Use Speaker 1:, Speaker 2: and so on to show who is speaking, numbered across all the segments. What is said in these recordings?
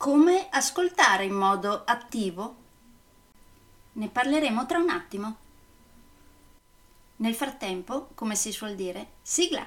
Speaker 1: Come ascoltare in modo attivo? Ne parleremo tra un attimo. Nel frattempo, come si suol dire, sigla!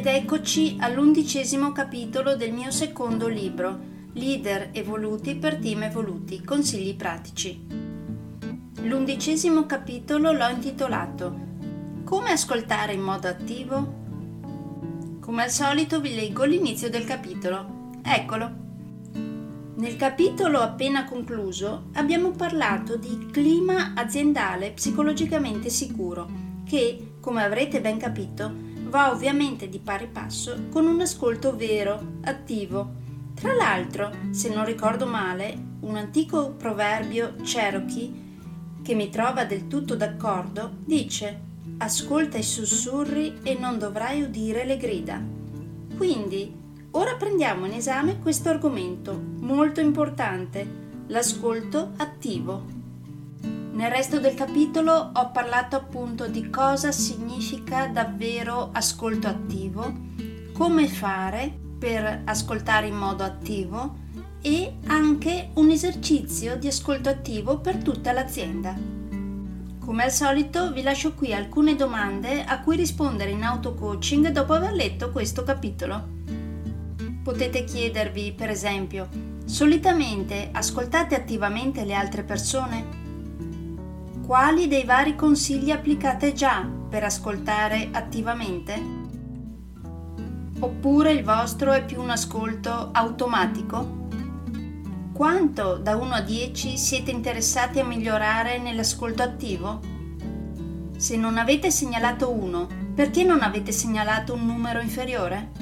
Speaker 1: Eccoci all'undicesimo capitolo del mio secondo libro, Leader evoluti per team evoluti, consigli pratici. L'undicesimo capitolo l'ho intitolato Come ascoltare in modo attivo? Come al solito vi leggo l'inizio del capitolo. Eccolo. Nel capitolo appena concluso abbiamo parlato di clima aziendale psicologicamente sicuro che, come avrete ben capito, va ovviamente di pari passo con un ascolto vero, attivo. Tra l'altro, se non ricordo male, un antico proverbio Cherokee che mi trova del tutto d'accordo dice ascolta i sussurri e non dovrai udire le grida. Quindi, ora prendiamo in esame questo argomento molto importante, l'ascolto attivo. Nel resto del capitolo ho parlato appunto di cosa significa davvero ascolto attivo, come fare per ascoltare in modo attivo e anche un esercizio di ascolto attivo per tutta l'azienda. Come al solito vi lascio qui alcune domande a cui rispondere in auto-coaching dopo aver letto questo capitolo. Potete chiedervi, per esempio, solitamente ascoltate attivamente le altre persone? Quali dei vari consigli applicate già per ascoltare attivamente? Oppure il vostro è più un ascolto automatico? Quanto da 1 a 10 siete interessati a migliorare nell'ascolto attivo? Se non avete segnalato 1, perché non avete segnalato un numero inferiore?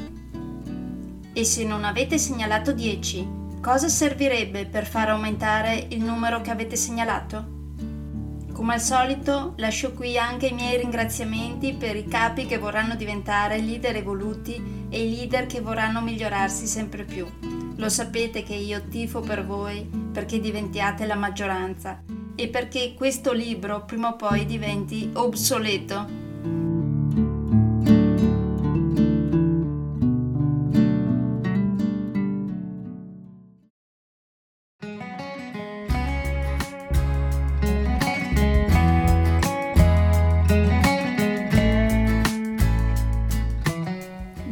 Speaker 1: E se non avete segnalato 10, cosa servirebbe per far aumentare il numero che avete segnalato? Come al solito lascio qui anche i miei ringraziamenti per i capi che vorranno diventare leader evoluti e i leader che vorranno migliorarsi sempre più. Lo sapete che io tifo per voi perché diventiate la maggioranza e perché questo libro prima o poi diventi obsoleto